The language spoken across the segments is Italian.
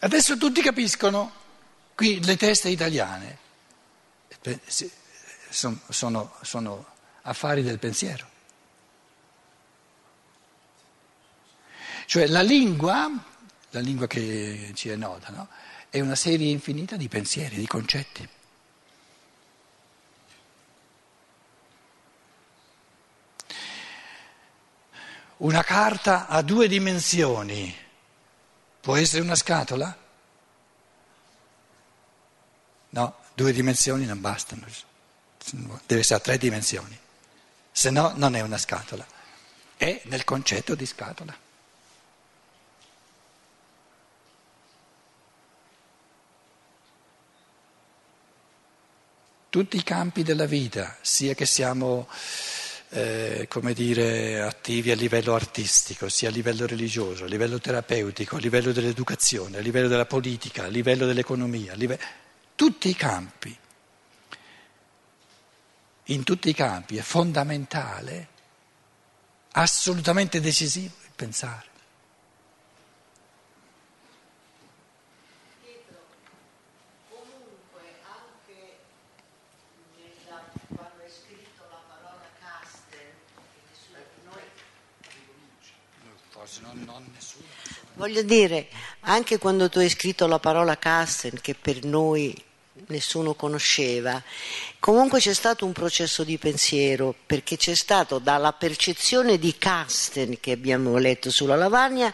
Adesso tutti capiscono, qui le teste italiane sono, sono, sono affari del pensiero. Cioè la lingua, la lingua che ci è nota, no? è una serie infinita di pensieri, di concetti. Una carta a due dimensioni può essere una scatola? No, due dimensioni non bastano, deve essere a tre dimensioni, se no non è una scatola, è nel concetto di scatola. Tutti i campi della vita, sia che siamo eh, come dire, attivi a livello artistico, sia a livello religioso, a livello terapeutico, a livello dell'educazione, a livello della politica, a livello dell'economia, a livello... tutti i campi. In tutti i campi è fondamentale, assolutamente decisivo il pensare. Voglio dire, anche quando tu hai scritto la parola Casten, che per noi nessuno conosceva, comunque c'è stato un processo di pensiero, perché c'è stato dalla percezione di Casten che abbiamo letto sulla lavagna,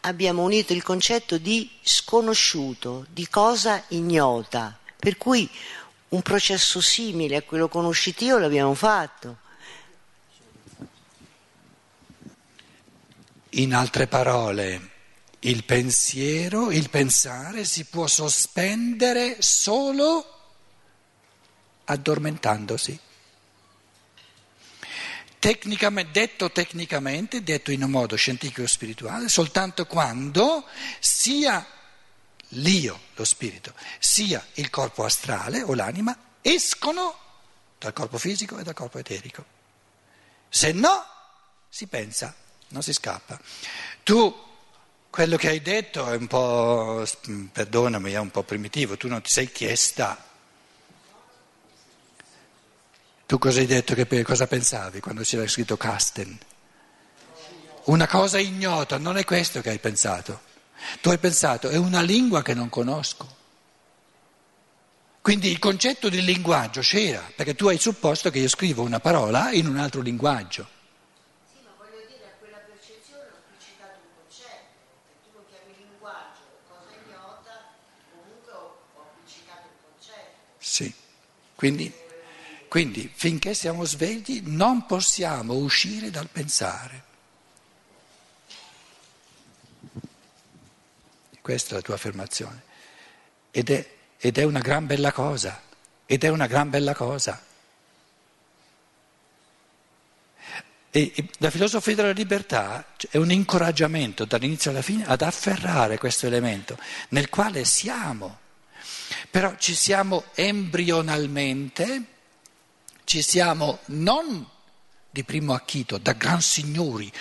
abbiamo unito il concetto di sconosciuto, di cosa ignota, per cui un processo simile a quello conoscitivo l'abbiamo fatto. In altre parole, il pensiero, il pensare si può sospendere solo addormentandosi. Tecnicamente, detto tecnicamente, detto in un modo scientifico spirituale, soltanto quando sia l'io, lo spirito, sia il corpo astrale o l'anima escono dal corpo fisico e dal corpo eterico. Se no, si pensa, non si scappa. Tu quello che hai detto è un po', perdonami, è un po' primitivo, tu non ti sei chiesta. Tu cosa hai detto, che, cosa pensavi quando c'era scritto Casten? Una cosa ignota, non è questo che hai pensato. Tu hai pensato, è una lingua che non conosco. Quindi il concetto di linguaggio c'era, perché tu hai supposto che io scrivo una parola in un altro linguaggio. Quindi, quindi finché siamo svegli non possiamo uscire dal pensare. Questa è la tua affermazione. Ed è, ed è una gran bella cosa. Ed è una gran bella cosa. E, la filosofia della libertà è un incoraggiamento dall'inizio alla fine ad afferrare questo elemento nel quale siamo. Però ci siamo embrionalmente, ci siamo non di primo acchito, da gran signori,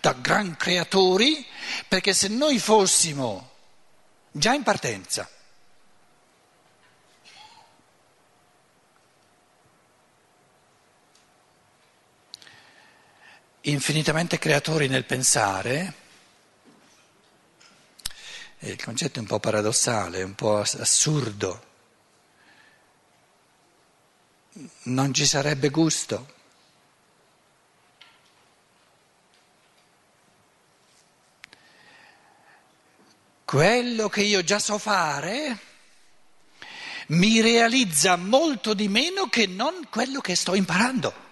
da gran creatori, perché se noi fossimo già in partenza, infinitamente creatori nel pensare, il concetto è un po' paradossale, un po' assurdo. Non ci sarebbe gusto. Quello che io già so fare mi realizza molto di meno che non quello che sto imparando.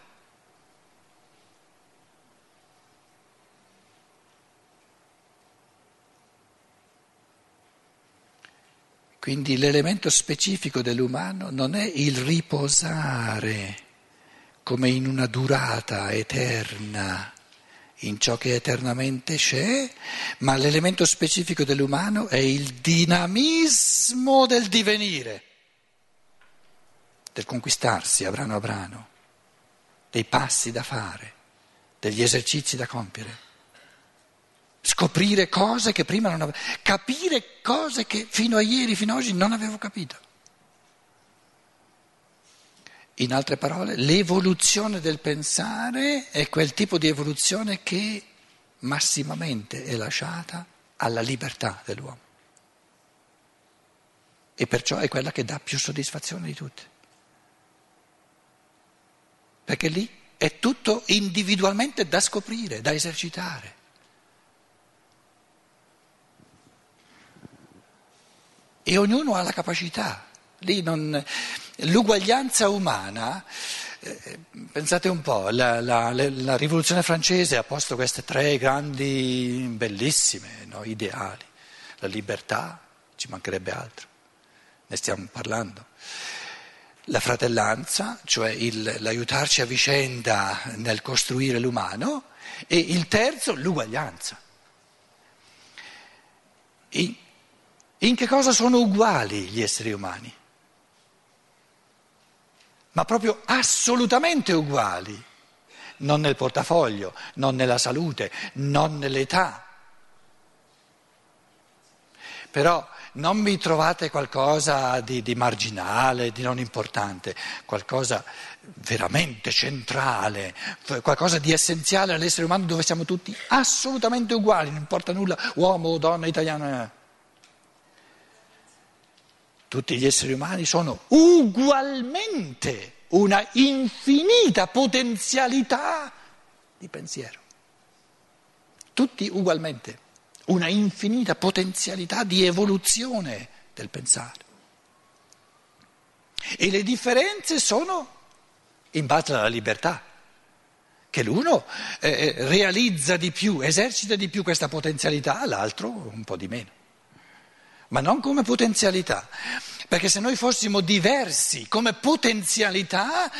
Quindi l'elemento specifico dell'umano non è il riposare come in una durata eterna in ciò che eternamente c'è, ma l'elemento specifico dell'umano è il dinamismo del divenire, del conquistarsi a brano a brano, dei passi da fare, degli esercizi da compiere. Scoprire cose che prima non avevo, capire cose che fino a ieri, fino ad oggi non avevo capito. In altre parole, l'evoluzione del pensare è quel tipo di evoluzione che massimamente è lasciata alla libertà dell'uomo e perciò è quella che dà più soddisfazione di tutte. Perché lì è tutto individualmente da scoprire, da esercitare. E ognuno ha la capacità. Non... L'uguaglianza umana, eh, pensate un po', la, la, la, rivoluzione francese ha posto queste tre grandi, bellissime no, ideali. La libertà, ci mancherebbe altro, ne stiamo parlando. La fratellanza, cioè il, l'aiutarci a vicenda nel costruire l'umano, e il terzo, l'uguaglianza. In, in che cosa sono uguali gli esseri umani? ma proprio assolutamente uguali, non nel portafoglio, non nella salute, non nell'età. Però non mi trovate qualcosa di, di marginale, di non importante, qualcosa veramente centrale, qualcosa di essenziale all'essere umano dove siamo tutti assolutamente uguali, non importa nulla, uomo donna italiana. Tutti gli esseri umani sono ugualmente una infinita potenzialità di pensiero. Tutti ugualmente, una infinita potenzialità di evoluzione del pensare. E le differenze sono in base alla libertà, che l'uno eh, realizza di più, esercita di più questa potenzialità, l'altro un po' di meno ma non come potenzialità. Perché se noi fossimo diversi come potenzialità,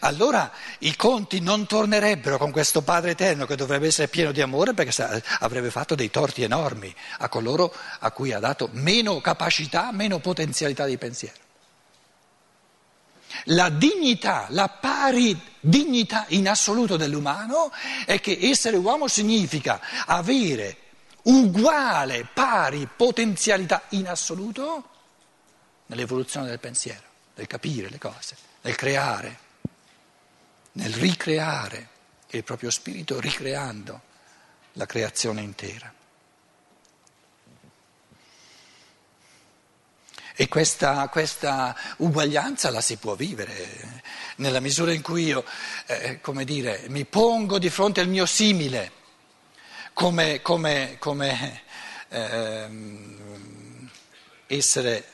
allora i conti non tornerebbero con questo Padre Eterno che dovrebbe essere pieno di amore perché avrebbe fatto dei torti enormi a coloro a cui ha dato meno capacità, meno potenzialità di pensiero. La dignità, la pari dignità in assoluto dell'umano è che essere uomo significa avere uguale, pari potenzialità in assoluto nell'evoluzione del pensiero, nel capire le cose, nel creare, nel ricreare il proprio spirito ricreando la creazione intera. E questa, questa, uguaglianza la si può vivere nella misura in cui io, eh, come dire, mi pongo di fronte al mio simile come, come, come ehm, essere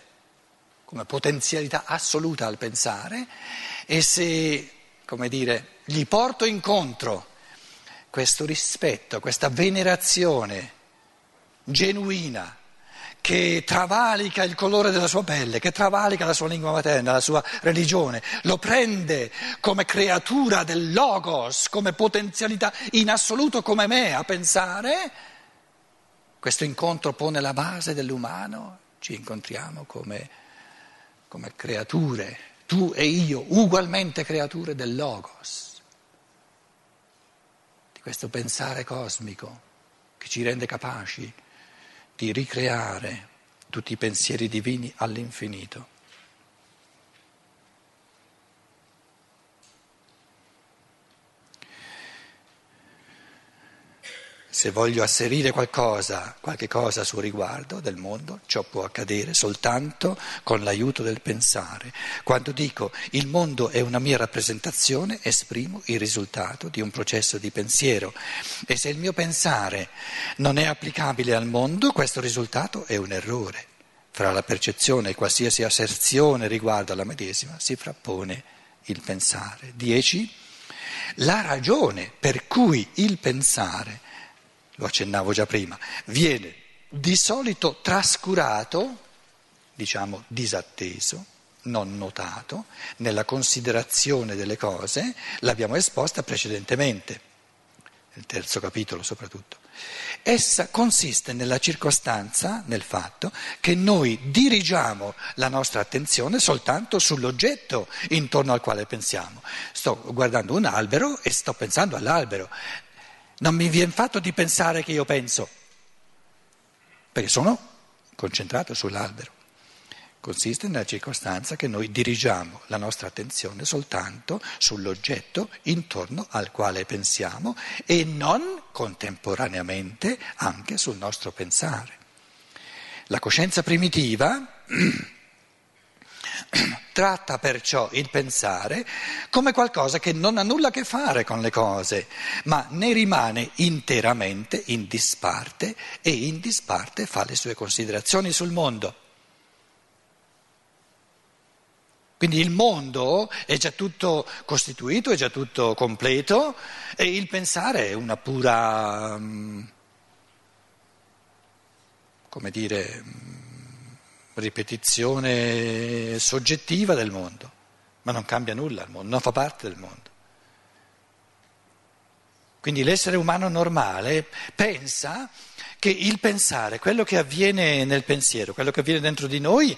come potenzialità assoluta al pensare e se, come dire, gli porto incontro questo rispetto, questa venerazione genuina che travalica il colore della sua pelle, che travalica la sua lingua materna, la sua religione, lo prende come creatura del logos, come potenzialità in assoluto come me a pensare, questo incontro pone la base dell'umano, ci incontriamo come, come creature, tu e io, ugualmente creature del logos, di questo pensare cosmico che ci rende capaci di ricreare tutti i pensieri divini all'infinito. Se voglio asserire qualcosa, qualche cosa a suo riguardo del mondo, ciò può accadere soltanto con l'aiuto del pensare. Quando dico il mondo è una mia rappresentazione, esprimo il risultato di un processo di pensiero. E se il mio pensare non è applicabile al mondo, questo risultato è un errore. Fra la percezione e qualsiasi asserzione riguardo alla medesima si frappone il pensare. Dieci. La ragione per cui il pensare lo accennavo già prima, viene di solito trascurato, diciamo disatteso, non notato, nella considerazione delle cose, l'abbiamo esposta precedentemente, nel terzo capitolo soprattutto. Essa consiste nella circostanza, nel fatto, che noi dirigiamo la nostra attenzione soltanto sull'oggetto intorno al quale pensiamo. Sto guardando un albero e sto pensando all'albero. Non mi viene fatto di pensare che io penso, perché sono concentrato sull'albero. Consiste nella circostanza che noi dirigiamo la nostra attenzione soltanto sull'oggetto intorno al quale pensiamo e non contemporaneamente anche sul nostro pensare. La coscienza primitiva tratta perciò il pensare come qualcosa che non ha nulla a che fare con le cose, ma ne rimane interamente in disparte e in disparte fa le sue considerazioni sul mondo. Quindi il mondo è già tutto costituito, è già tutto completo e il pensare è una pura, mm, come dire, ripetizione soggettiva del mondo, ma non cambia nulla il mondo, non fa parte del mondo. Quindi l'essere umano normale pensa che il pensare, quello che avviene nel pensiero, quello che avviene dentro di noi,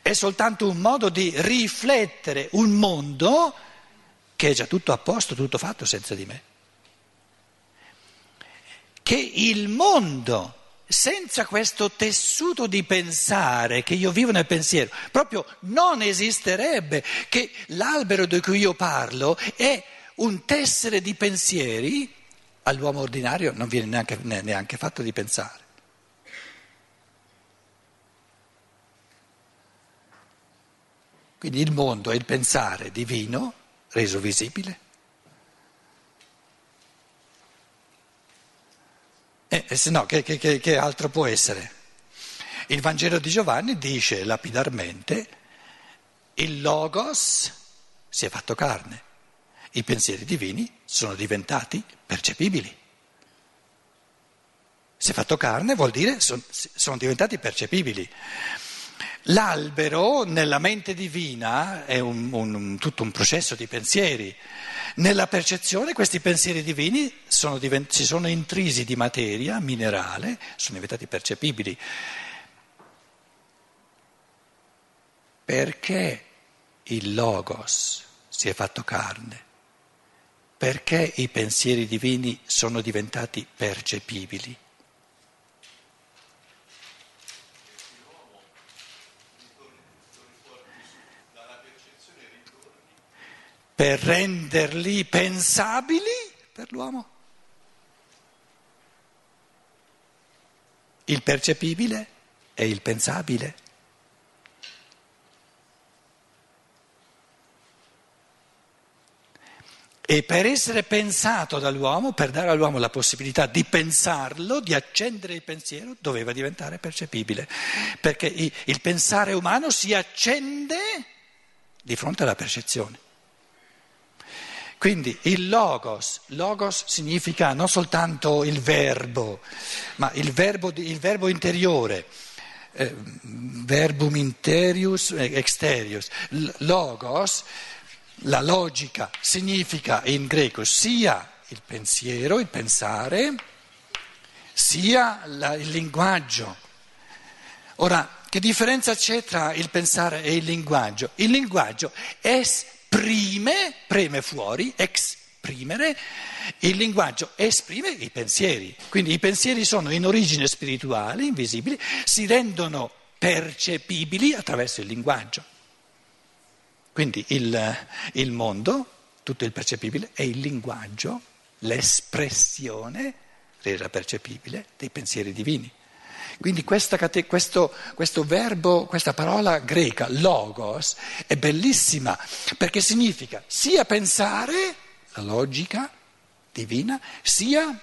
è soltanto un modo di riflettere un mondo che è già tutto a posto, tutto fatto senza di me. Che il mondo senza questo tessuto di pensare che io vivo nel pensiero, proprio non esisterebbe, che l'albero di cui io parlo è un tessere di pensieri, all'uomo ordinario non viene neanche, neanche fatto di pensare. Quindi il mondo è il pensare divino reso visibile. E, e se no, che, che, che altro può essere? Il Vangelo di Giovanni dice lapidarmente, il Logos si è fatto carne, i pensieri divini sono diventati percepibili. Si è fatto carne vuol dire son, sono diventati percepibili. L'albero nella mente divina è un, un, tutto un processo di pensieri. Nella percezione questi pensieri divini sono divent- si sono intrisi di materia minerale, sono diventati percepibili. Perché il Logos si è fatto carne? Perché i pensieri divini sono diventati percepibili? Per renderli pensabili per l'uomo. Il percepibile è il pensabile. E per essere pensato dall'uomo, per dare all'uomo la possibilità di pensarlo, di accendere il pensiero, doveva diventare percepibile. Perché il pensare umano si accende di fronte alla percezione. Quindi il logos, logos significa non soltanto il verbo, ma il verbo, il verbo interiore, eh, verbum interius exterius. Logos, la logica, significa in greco sia il pensiero, il pensare, sia la, il linguaggio. Ora, che differenza c'è tra il pensare e il linguaggio? Il linguaggio è esprime, preme fuori, esprimere, il linguaggio esprime i pensieri. Quindi i pensieri sono in origine spirituale, invisibili, si rendono percepibili attraverso il linguaggio. Quindi il, il mondo, tutto il percepibile, è il linguaggio, l'espressione resa percepibile dei pensieri divini. Quindi questa, questo, questo verbo, questa parola greca, logos, è bellissima perché significa sia pensare, la logica divina, sia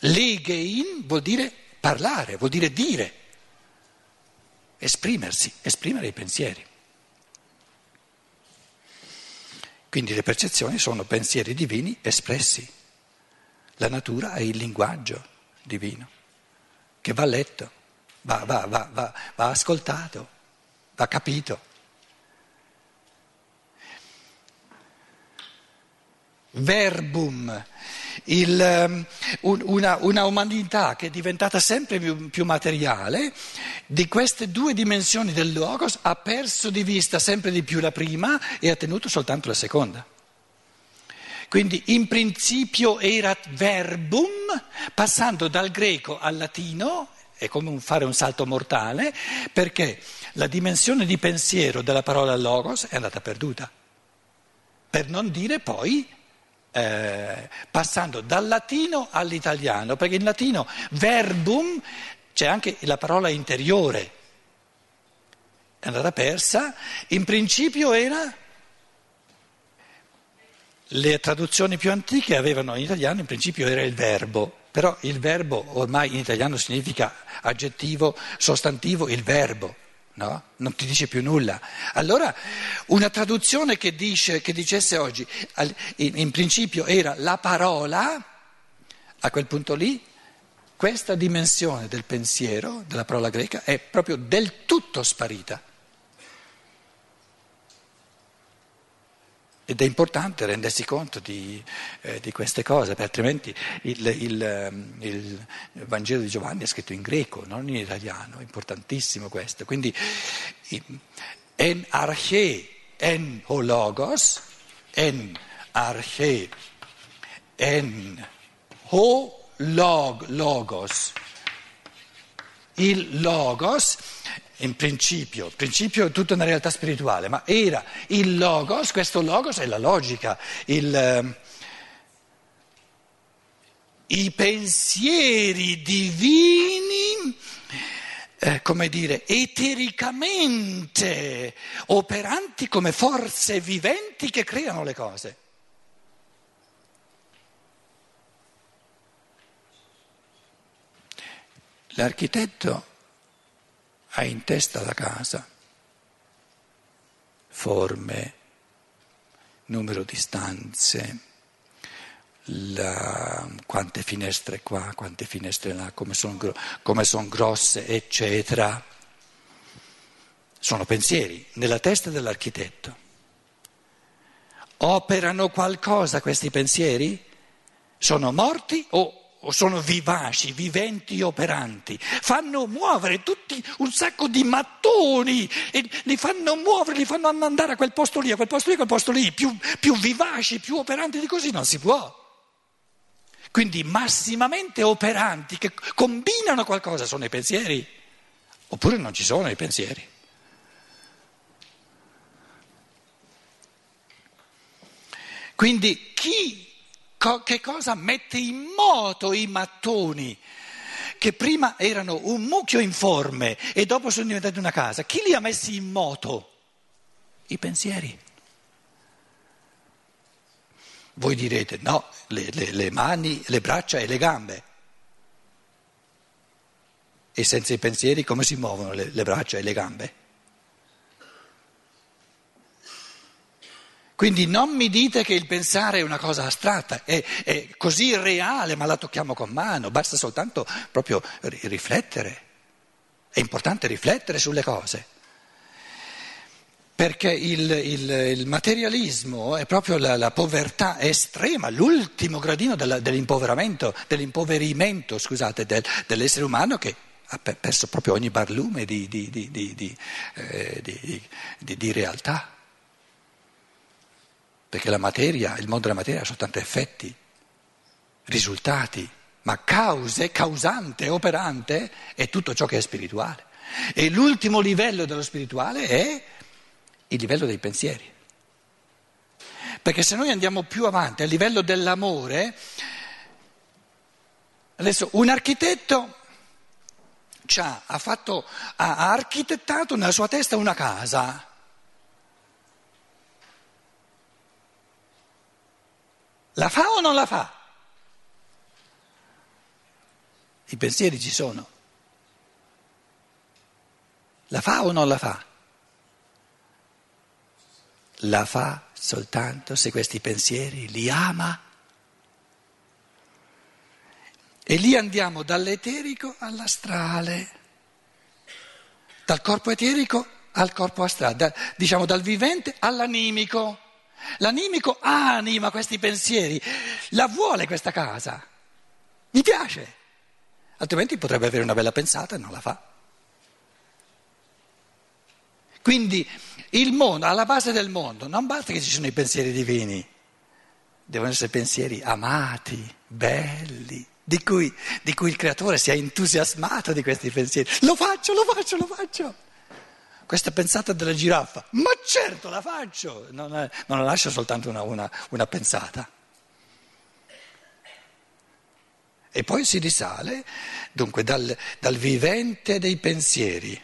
legein, vuol dire parlare, vuol dire dire, esprimersi, esprimere i pensieri. Quindi le percezioni sono pensieri divini espressi. La natura è il linguaggio divino che va letto, va, va, va, va ascoltato, va capito. Verbum, il, um, una, una, umanità che è diventata sempre più, più, materiale, di queste due dimensioni del logos ha perso di vista sempre di più la prima e ha tenuto soltanto la seconda. Quindi in principio erat verbum, passando dal greco al latino, è come un fare un salto mortale perché la dimensione di pensiero della parola logos è andata perduta. Per non dire poi eh, passando dal latino all'italiano, perché in latino verbum c'è anche la parola interiore, è andata persa, in principio era le traduzioni più antiche avevano in italiano in principio era il verbo, però il verbo ormai in italiano significa aggettivo, sostantivo, il verbo, no? Non ti dice più nulla. Allora una traduzione che, dice, che dicesse oggi in principio era la parola, a quel punto lì questa dimensione del pensiero, della parola greca, è proprio del tutto sparita. Ed è importante rendersi conto di, eh, di queste cose, perché altrimenti il, il, ehm, il, Vangelo di Giovanni è scritto in greco, non in italiano, è importantissimo questo. Quindi en arche en hologos, en arche en ho log, logos. Il logos in principio, il principio è tutta una realtà spirituale, ma era il logos, questo logos è la logica, il, eh, i pensieri divini, eh, come dire, etericamente operanti come forze viventi che creano le cose. L'architetto ha in testa la casa, forme, numero di stanze, la, quante finestre qua, quante finestre là, come sono son grosse, eccetera. Sono pensieri nella testa dell'architetto. Operano qualcosa questi pensieri? Sono morti o sono vivaci, viventi, operanti, fanno muovere tutti un sacco di mattoni e li fanno muovere, li fanno andare a quel posto lì, a quel posto lì, a quel posto lì, più, più vivaci, più operanti di così non si può. Quindi massimamente operanti che combinano qualcosa sono i pensieri, oppure non ci sono i pensieri. Quindi chi Co- che cosa mette in moto i mattoni? Che prima erano un mucchio informe e dopo sono diventati una casa. Chi li ha messi in moto? I pensieri. Voi direte no, le, le, le mani, le braccia e le gambe. E senza i pensieri come si muovono le, le braccia e le gambe? Quindi non mi dite che il pensare è una cosa astratta, è, è così reale, ma la tocchiamo con mano, basta soltanto proprio riflettere. È importante riflettere sulle cose. Perché il, il, il materialismo è proprio la, la, povertà estrema, l'ultimo gradino della, dell'impoverimento, dell'impoverimento scusate, del, dell'essere umano che ha perso proprio ogni barlume di, di, di, eh, di realtà perché la materia, il mondo della materia ha soltanto effetti, risultati, ma cause, causante, operante è tutto ciò che è spirituale. E l'ultimo livello dello spirituale è il livello dei pensieri. Perché se noi andiamo più avanti a livello dell'amore, adesso un architetto ha, fatto, ha architettato nella sua testa una casa La fa o non la fa? I pensieri ci sono. La fa o non la fa? La fa soltanto se questi pensieri li ama. E lì andiamo dall'eterico all'astrale, dal corpo eterico al corpo astrale, da, diciamo dal vivente all'animico. L'animico anima questi pensieri, la vuole questa casa, gli piace, altrimenti potrebbe avere una bella pensata e non la fa. Quindi il mondo, alla base del mondo, non basta che ci siano i pensieri divini, devono essere pensieri amati, belli, di cui, di cui il creatore si è entusiasmato di questi pensieri. Lo faccio, lo faccio, lo faccio. Questa pensata della giraffa, ma certo la faccio, non, è, non la lascio soltanto una, una, una pensata. E poi si risale, dunque, dal, dal vivente dei pensieri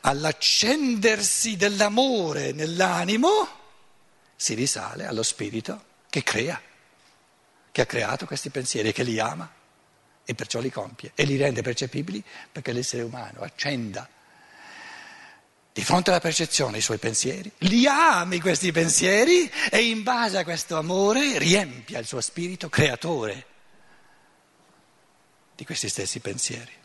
all'accendersi dell'amore nell'animo, si risale allo spirito che crea, che ha creato questi pensieri che li ama e perciò li compie e li rende percepibili perché l'essere umano accenda di fronte alla percezione i suoi pensieri, li ami questi pensieri e in base a questo amore riempia il suo spirito creatore di questi stessi pensieri.